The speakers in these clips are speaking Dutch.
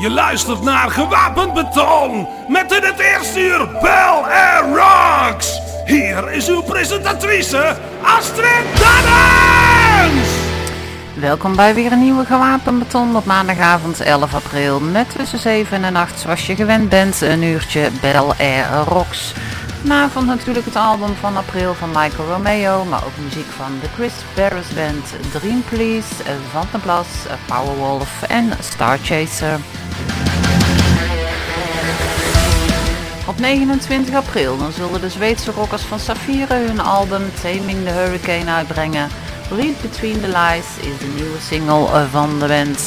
Je luistert naar Gewapend Beton met in het eerste uur Bel Air Rocks. Hier is uw presentatrice Astrid Dannens. Welkom bij weer een nieuwe Gewapend Beton op maandagavond 11 april. Met tussen 7 en 8 zoals je gewend bent een uurtje Bel Air Rocks. Vanavond natuurlijk het album van april van Michael Romeo, maar ook muziek van de Chris Barris Band, Dream Please, Van den Powerwolf en Star Chaser. Op 29 april dan zullen de Zweedse rockers van Safire hun album Taming the Hurricane uitbrengen. Read Between the Lies is de nieuwe single van de band.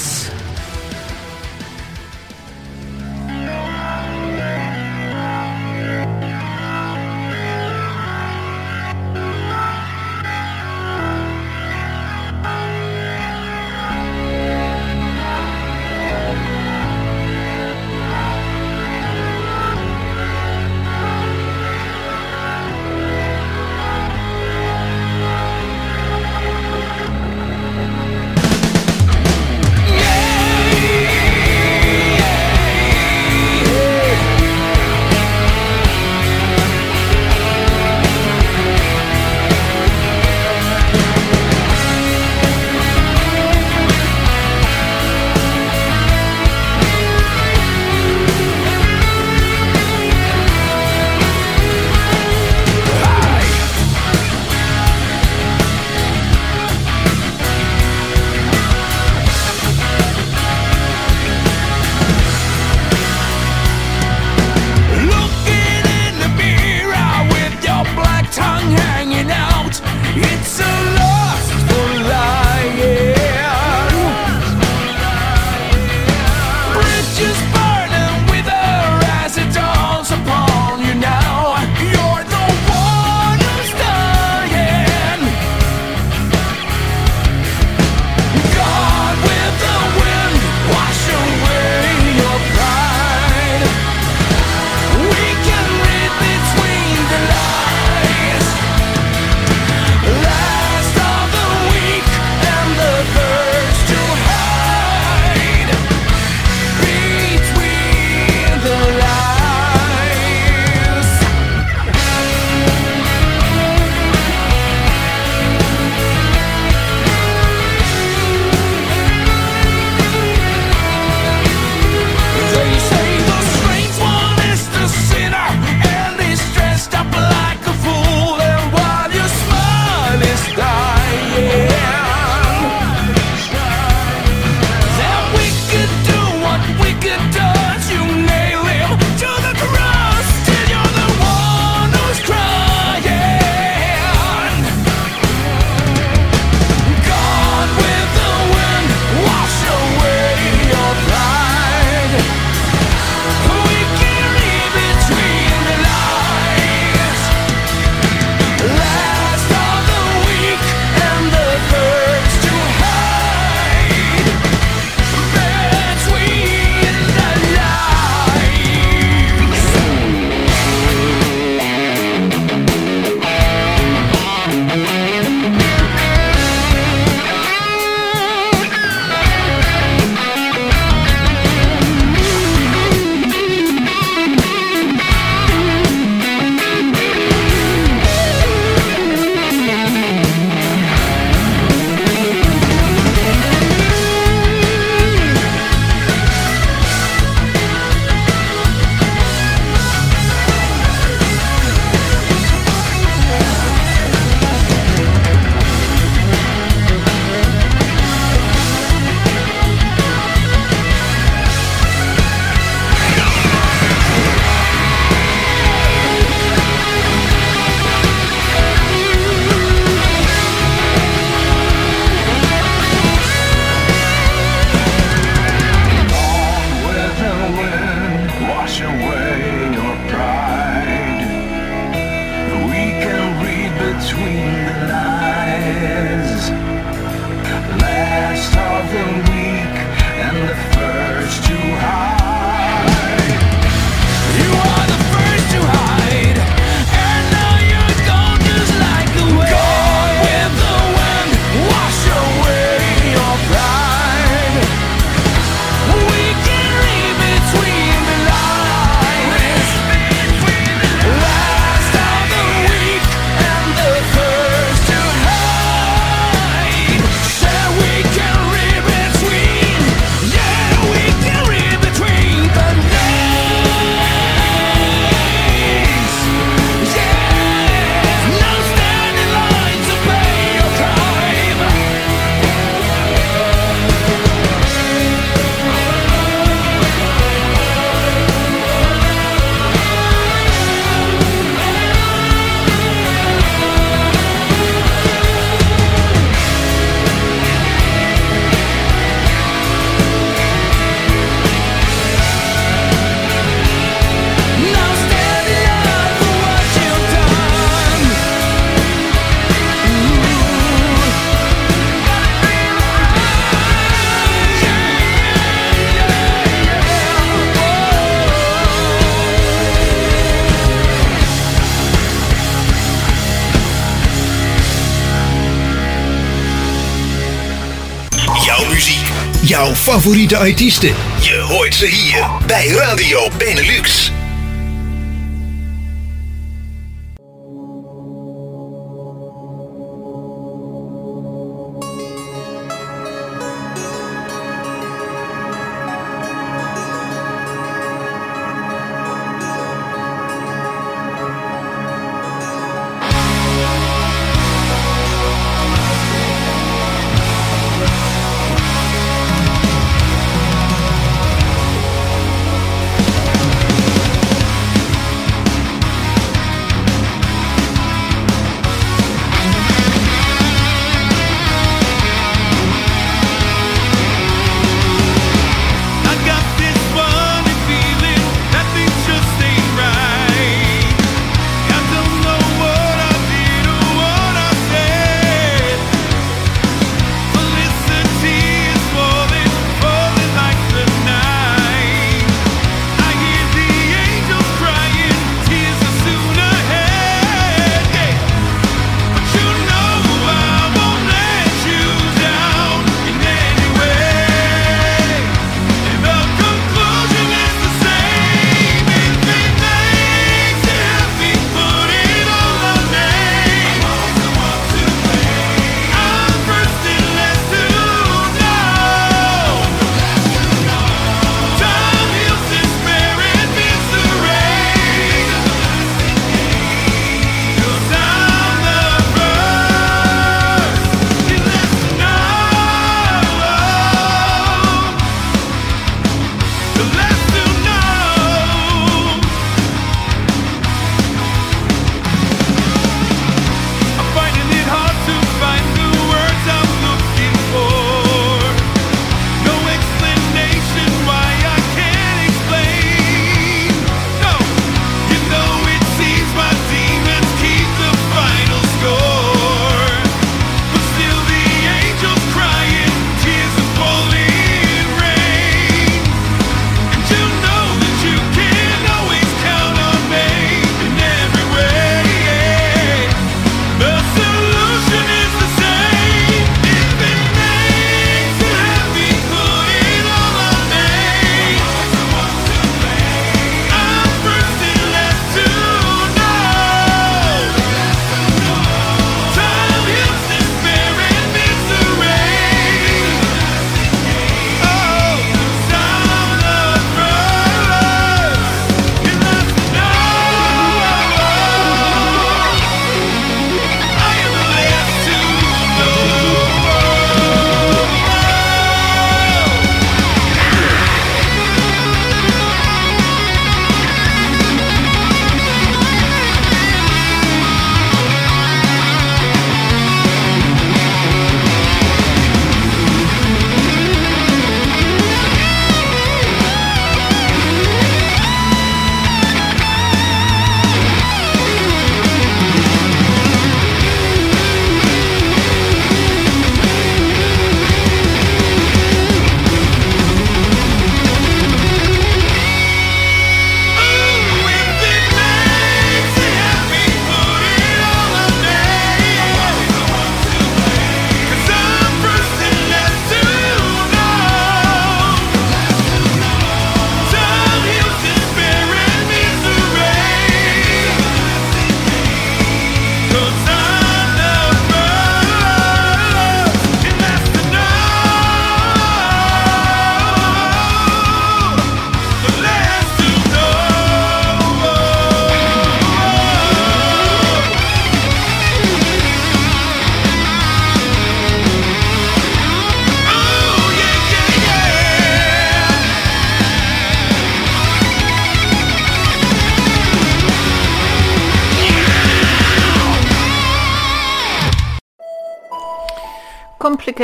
Favoriete artiesten. Je hoort ze hier bij Radio Benelux.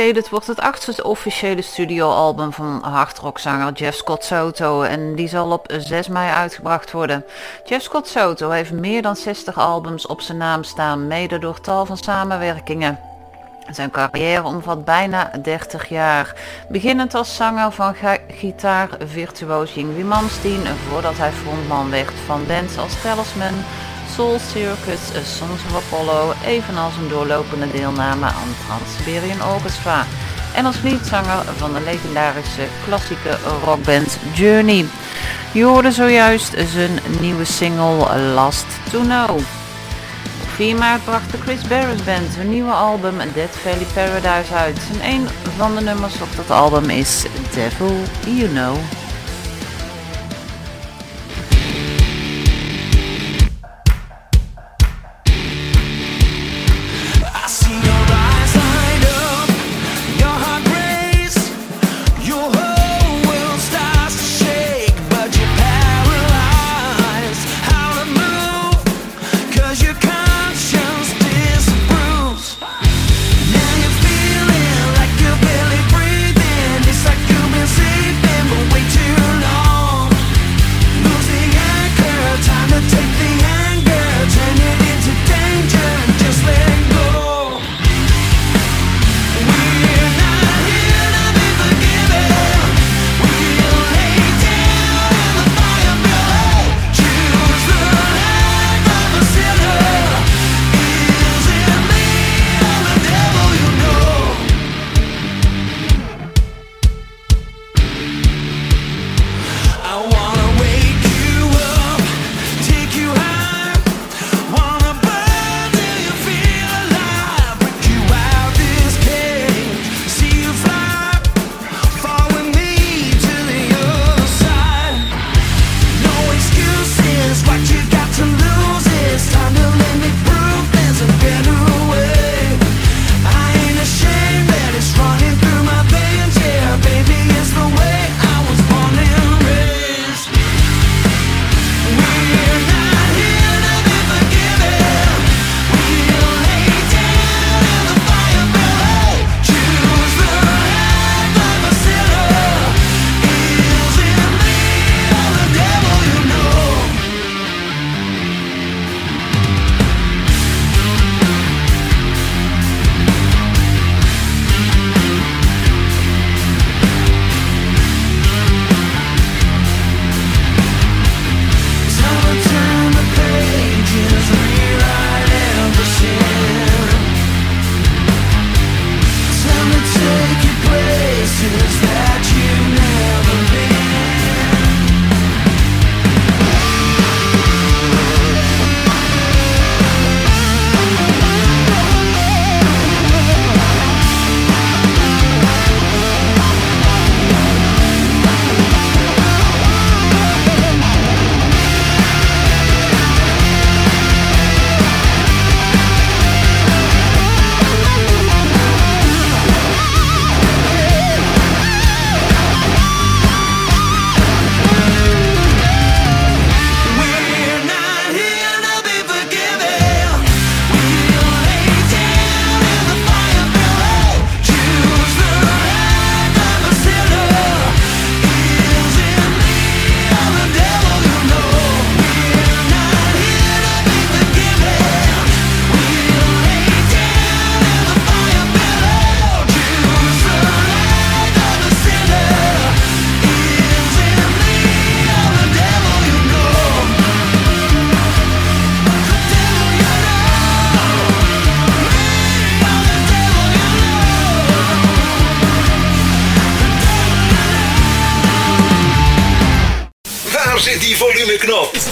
Complicated wordt het achtste officiële studioalbum van hardrockzanger Jeff Scott Soto en die zal op 6 mei uitgebracht worden. Jeff Scott Soto heeft meer dan 60 albums op zijn naam staan, mede door tal van samenwerkingen. Zijn carrière omvat bijna 30 jaar. Beginnend als zanger van gitaar-virtuoos Yngwie Malmsteen voordat hij frontman werd van bands als Talisman, Soul Circus, Sons of Apollo, evenals een doorlopende deelname aan Trans-Siberian Orchestra. En als liedzanger van de legendarische klassieke rockband Journey. Je hoorde zojuist zijn nieuwe single Last to Know. Op 4 maart bracht de Chris Barris Band hun nieuwe album Dead Valley Paradise uit. En een van de nummers op dat album is Devil You Know.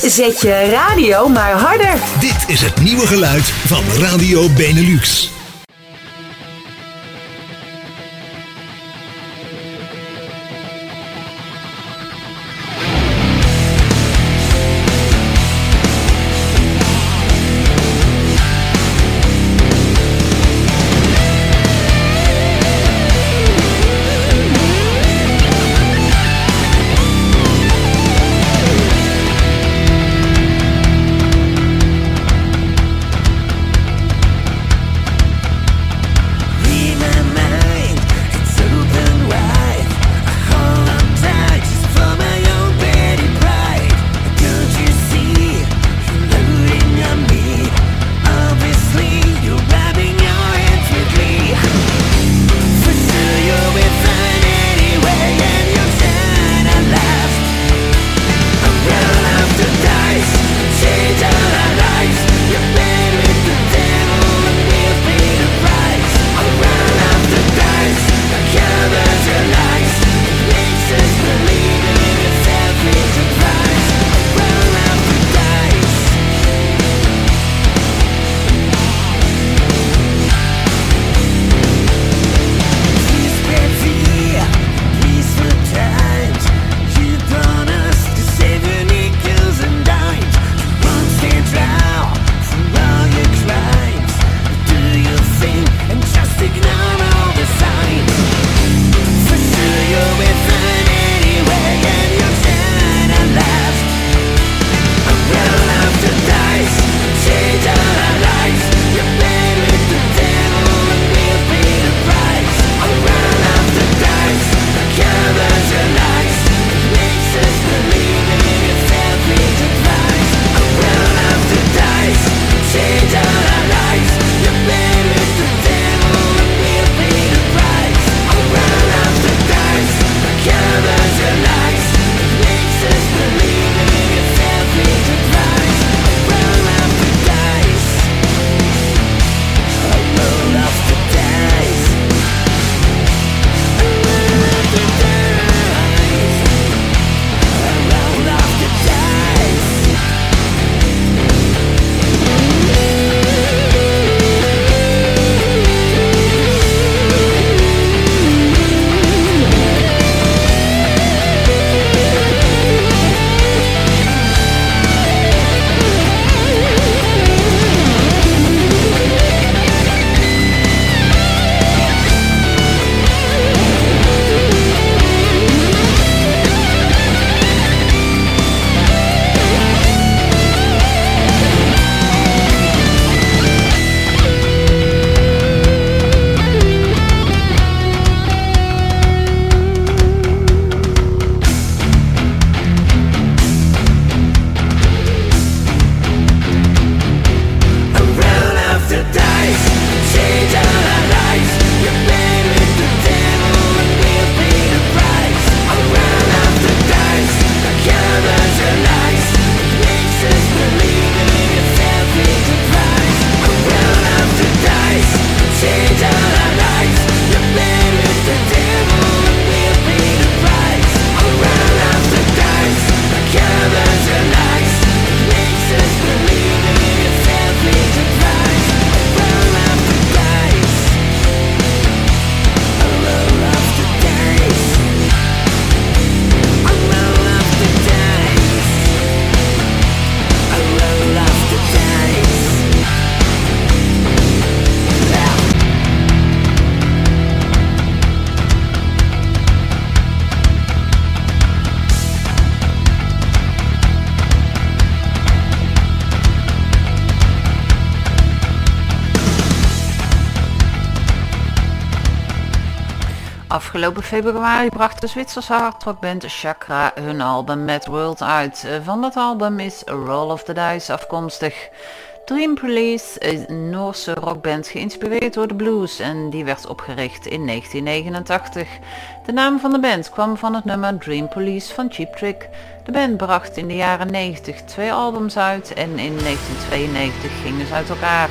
Zet je radio maar harder. Dit is het nieuwe geluid van Radio Benelux. Afgelopen februari bracht de Zwitserse hardrockband Chakra hun album Mad World uit. Van dat album is Roll of the Dice afkomstig. Dream Police is een Noorse rockband geïnspireerd door de blues en die werd opgericht in 1989. De naam van de band kwam van het nummer Dream Police van Cheap Trick. De band bracht in de jaren 90 twee albums uit en in 1992 gingen ze uit elkaar.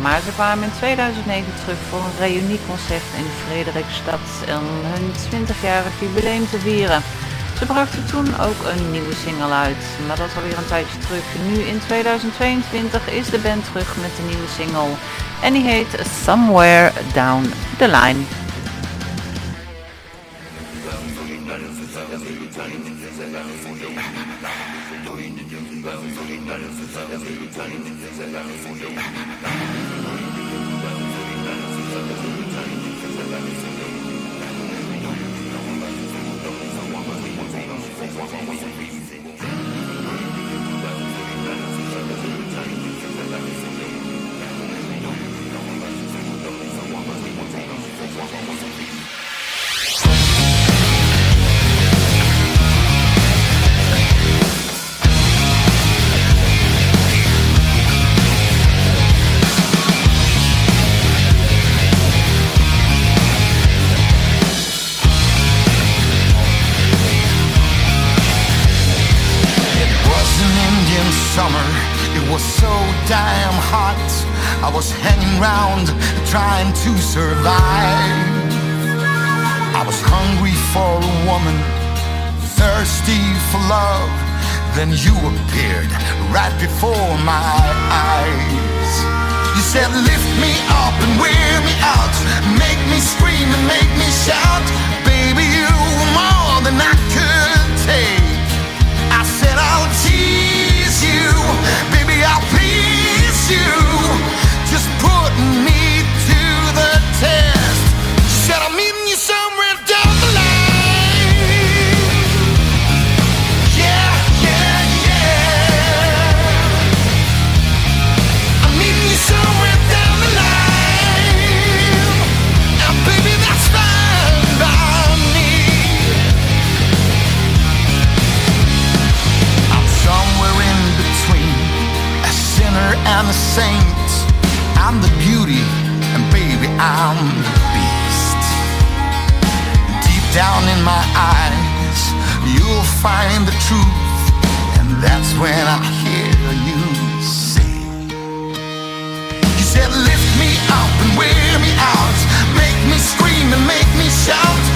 Maar ze kwamen in 2009 terug voor een reunieconcert in Frederikstad om hun 20-jarig jubileum te vieren. Ze brachten toen ook een nieuwe single uit, maar dat is alweer een tijdje terug. Nu in 2022 is de band terug met een nieuwe single en die heet Somewhere Down the Line. survive. I was hungry for a woman, thirsty for love. Then you appeared right before my eyes. You said, Lift me up and wear me out. Make me scream and make me shout. Baby, you were more than I could take. I said, I'll tease you. Baby, I'll please you. Just put me Saint, I'm the beauty, and baby, I'm the beast. Deep down in my eyes, you'll find the truth, and that's when I hear you say. You said, Lift me up and wear me out, make me scream and make me shout.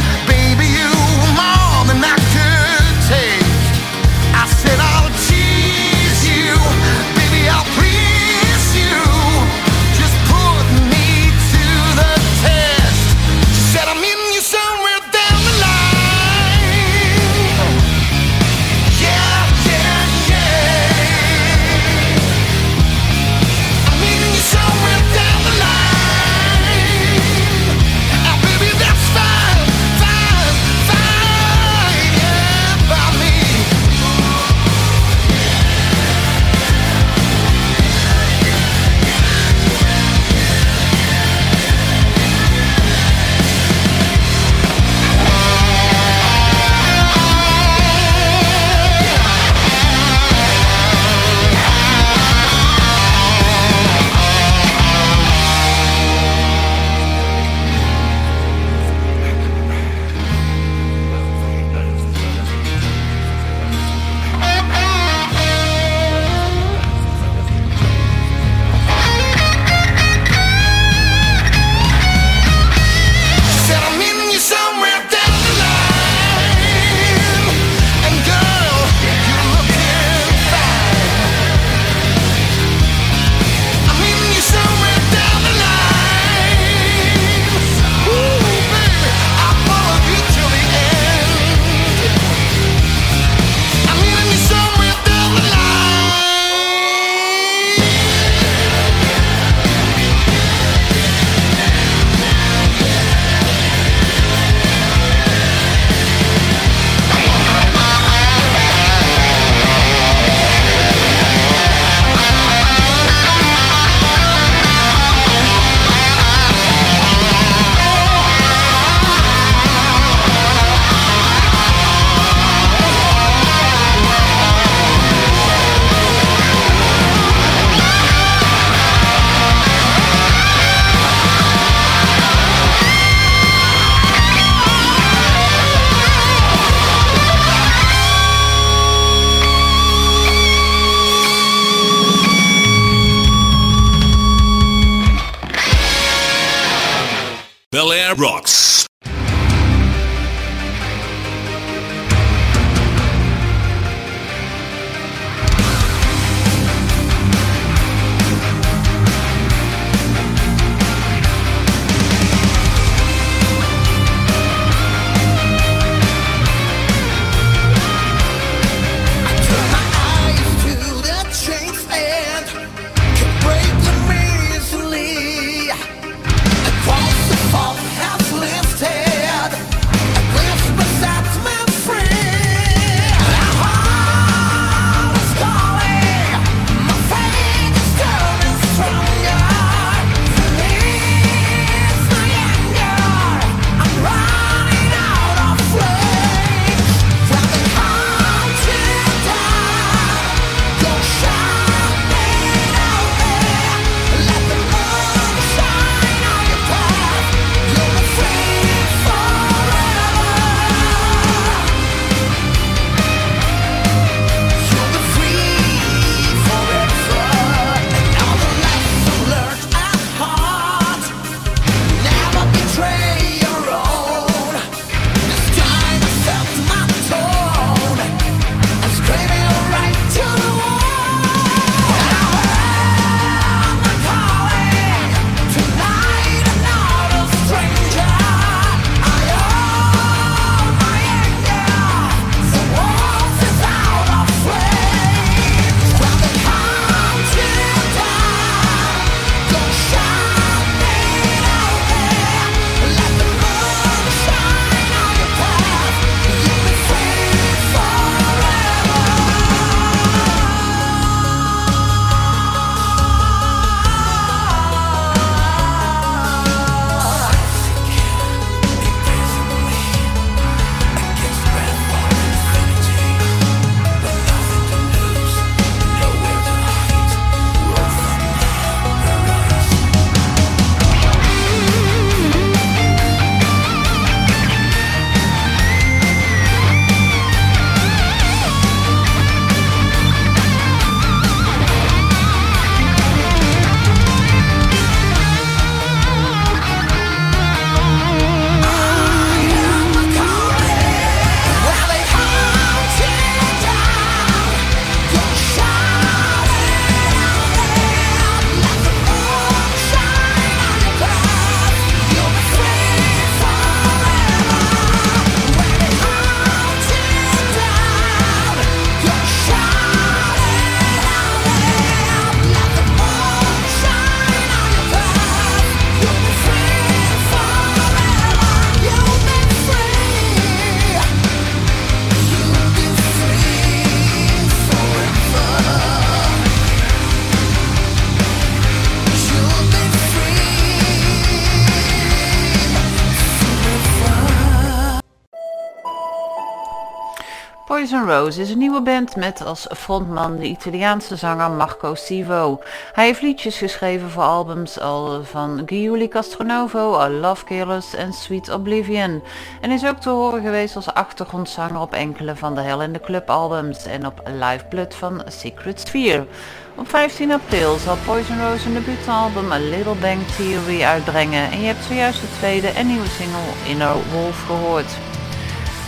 Poison Rose is een nieuwe band met als frontman de Italiaanse zanger Marco Sivo. Hij heeft liedjes geschreven voor albums al van Giuli Castronovo, Love Killers en Sweet Oblivion. En is ook te horen geweest als achtergrondzanger op enkele van de Hell in the Club albums en op Live Blood van Secret Sphere. Op 15 april zal Poison Rose een debuutalbum A Little Bang Theory uitbrengen en je hebt zojuist de tweede en nieuwe single Inner Wolf gehoord.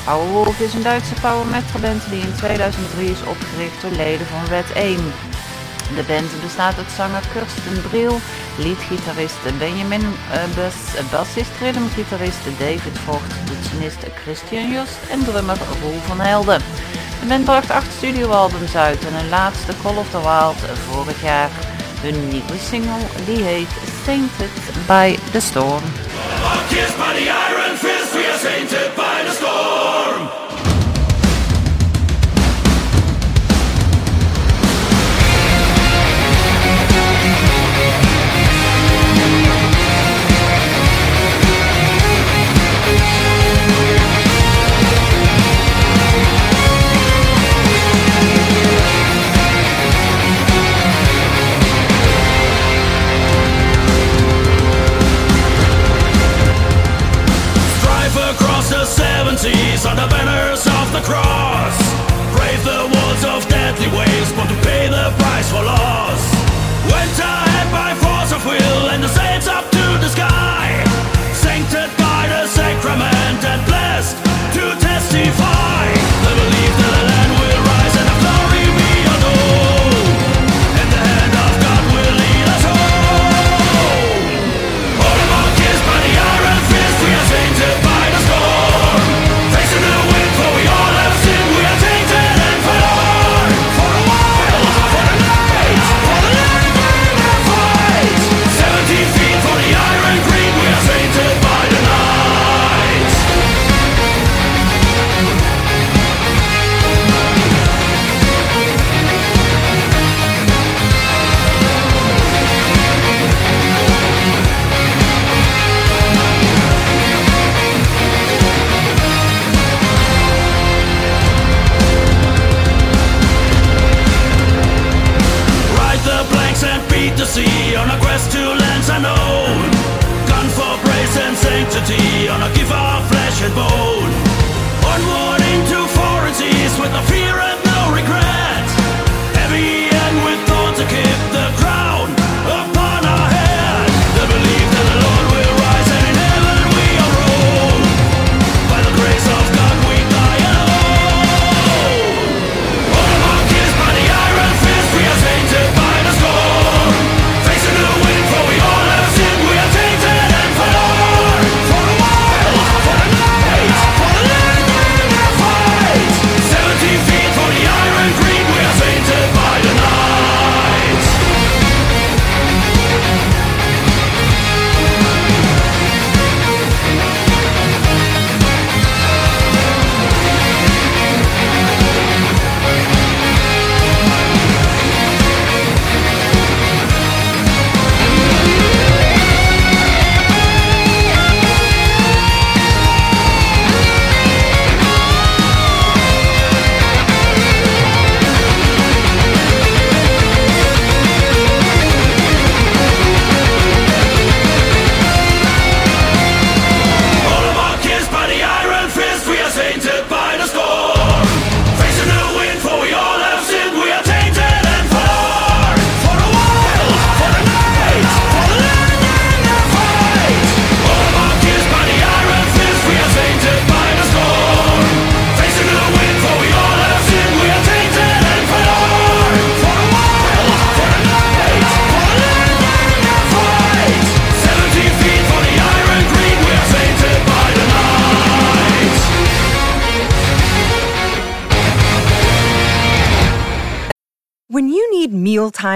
Powerwolf is een Duitse power metal band die in 2003 is opgericht door leden van Red 1. De band bestaat uit zanger Kirsten Briel, leadgitarist Benjamin uh, Bas, bassist, rhythmgitarist David Vogt, toetsenist Christian Just en drummer Roel van Helden. De band bracht acht studioalbums uit en hun laatste Call of the Wild vorig jaar. Hun nieuwe single die heet Sainted by the Storm. certainties are the banners of the cross. Brave the walls of deadly ways,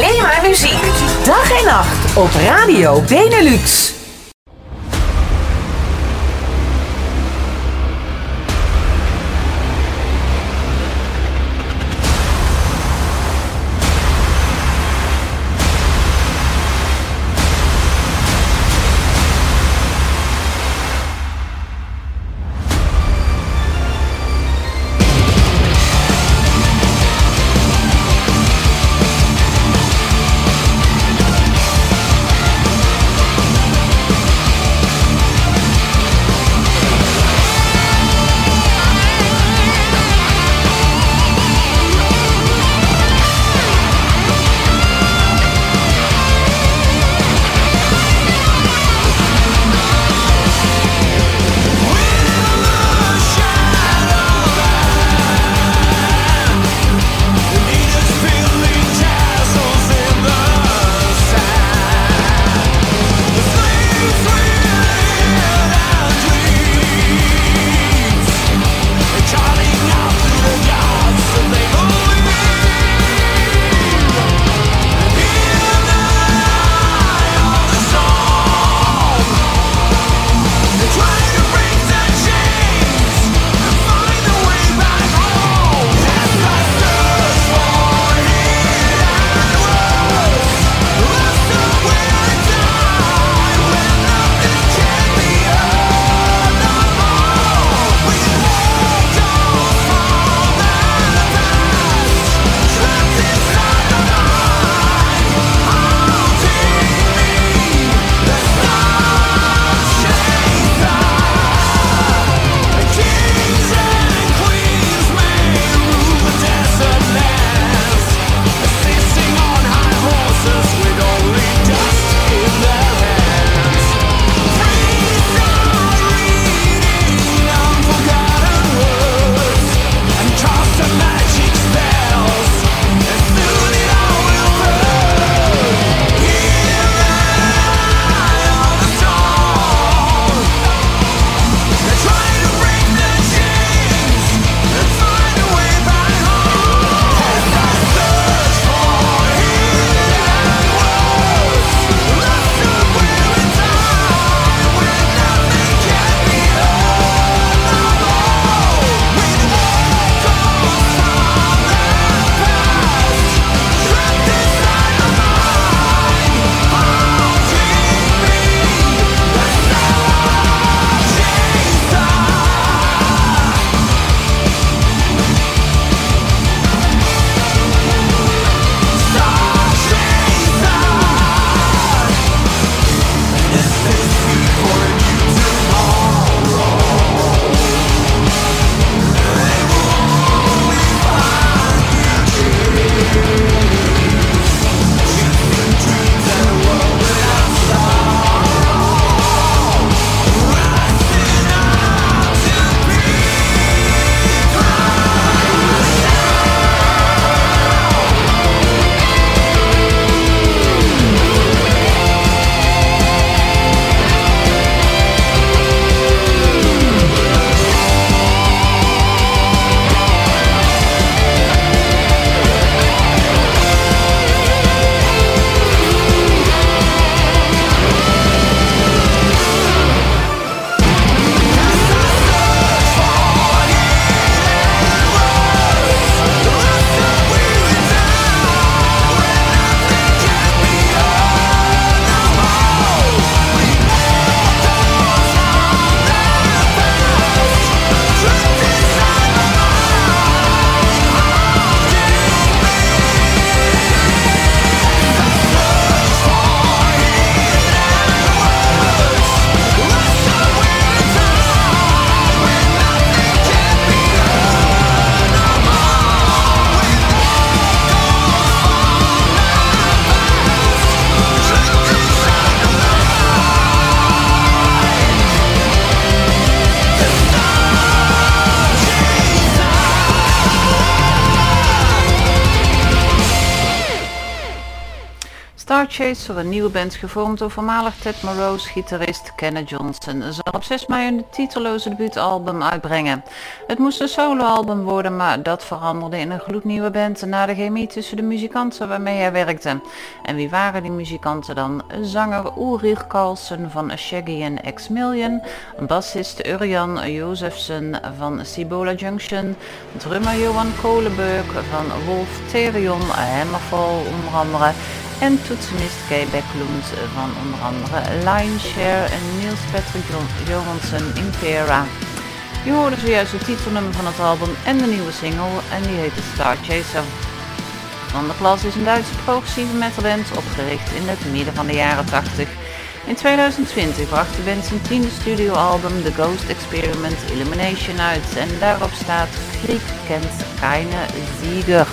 Alleen maar muziek. Dag en nacht op Radio Benelux. Star Chaser, een nieuwe band gevormd door voormalig Ted Morose gitarist Kenneth Johnson, zal op 6 mei een titeloze debuutalbum uitbrengen. Het moest een soloalbum worden, maar dat veranderde in een gloednieuwe band na de chemie tussen de muzikanten waarmee hij werkte. En wie waren die muzikanten dan? Zanger Ulrich Carlsen van Shaggy and X-Million, bassist Urian Jozefsen van Cibola Junction, drummer Johan Kolenburg van Wolf Therion, Hammerfall onder andere en toetsenist Kay Becklund van onder andere Lineshare en Niels Patrick Johansson Impera. Je hoorde zojuist het titelnummer van het album en de nieuwe single en die heet Star Chaser. Van der Plas is een Duitse progressieve metalband opgericht in het midden van de jaren 80. In 2020 bracht de band zijn tiende studioalbum The Ghost Experiment Illumination uit en daarop staat Krieg kent keine Sieger.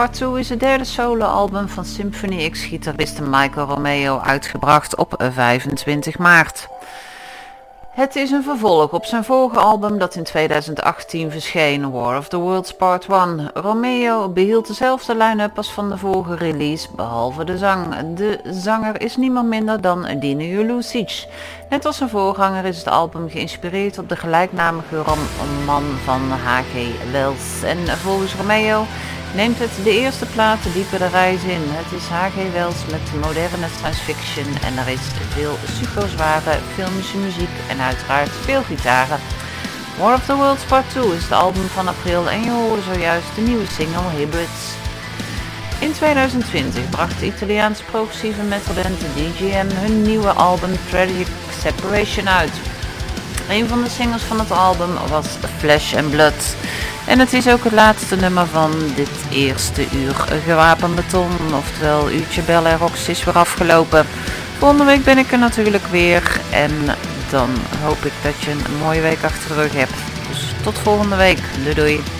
Part 2 is het derde soloalbum van Symphony X-gitarist Michael Romeo uitgebracht op 25 maart. Het is een vervolg op zijn vorige album dat in 2018 verscheen, War of the Worlds Part 1. Romeo behield dezelfde line-up als van de vorige release, behalve de zang. De zanger is niemand minder dan Dino Julusic. Net als zijn voorganger is het album geïnspireerd op de gelijknamige roman van H.G. Wells. En volgens Romeo neemt het de eerste plaat de reis in. Het is H.G. Wells met moderne science fiction en er is veel superzware filmische muziek en uiteraard veel gitaren. War of the Worlds Part 2 is het album van april en je hoorde zojuist de nieuwe single Hybrids. In 2020 bracht de Italiaanse progressieve metalband DGM hun nieuwe album Tragic Separation uit. Een van de singles van het album was Flesh and Blood. En het is ook het laatste nummer van dit eerste uur gewapend beton. Oftewel, uurtje Bell en Rox is weer afgelopen. Volgende week ben ik er natuurlijk weer. En dan hoop ik dat je een mooie week achter de rug hebt. Rox. Tot volgende week. Doei doei.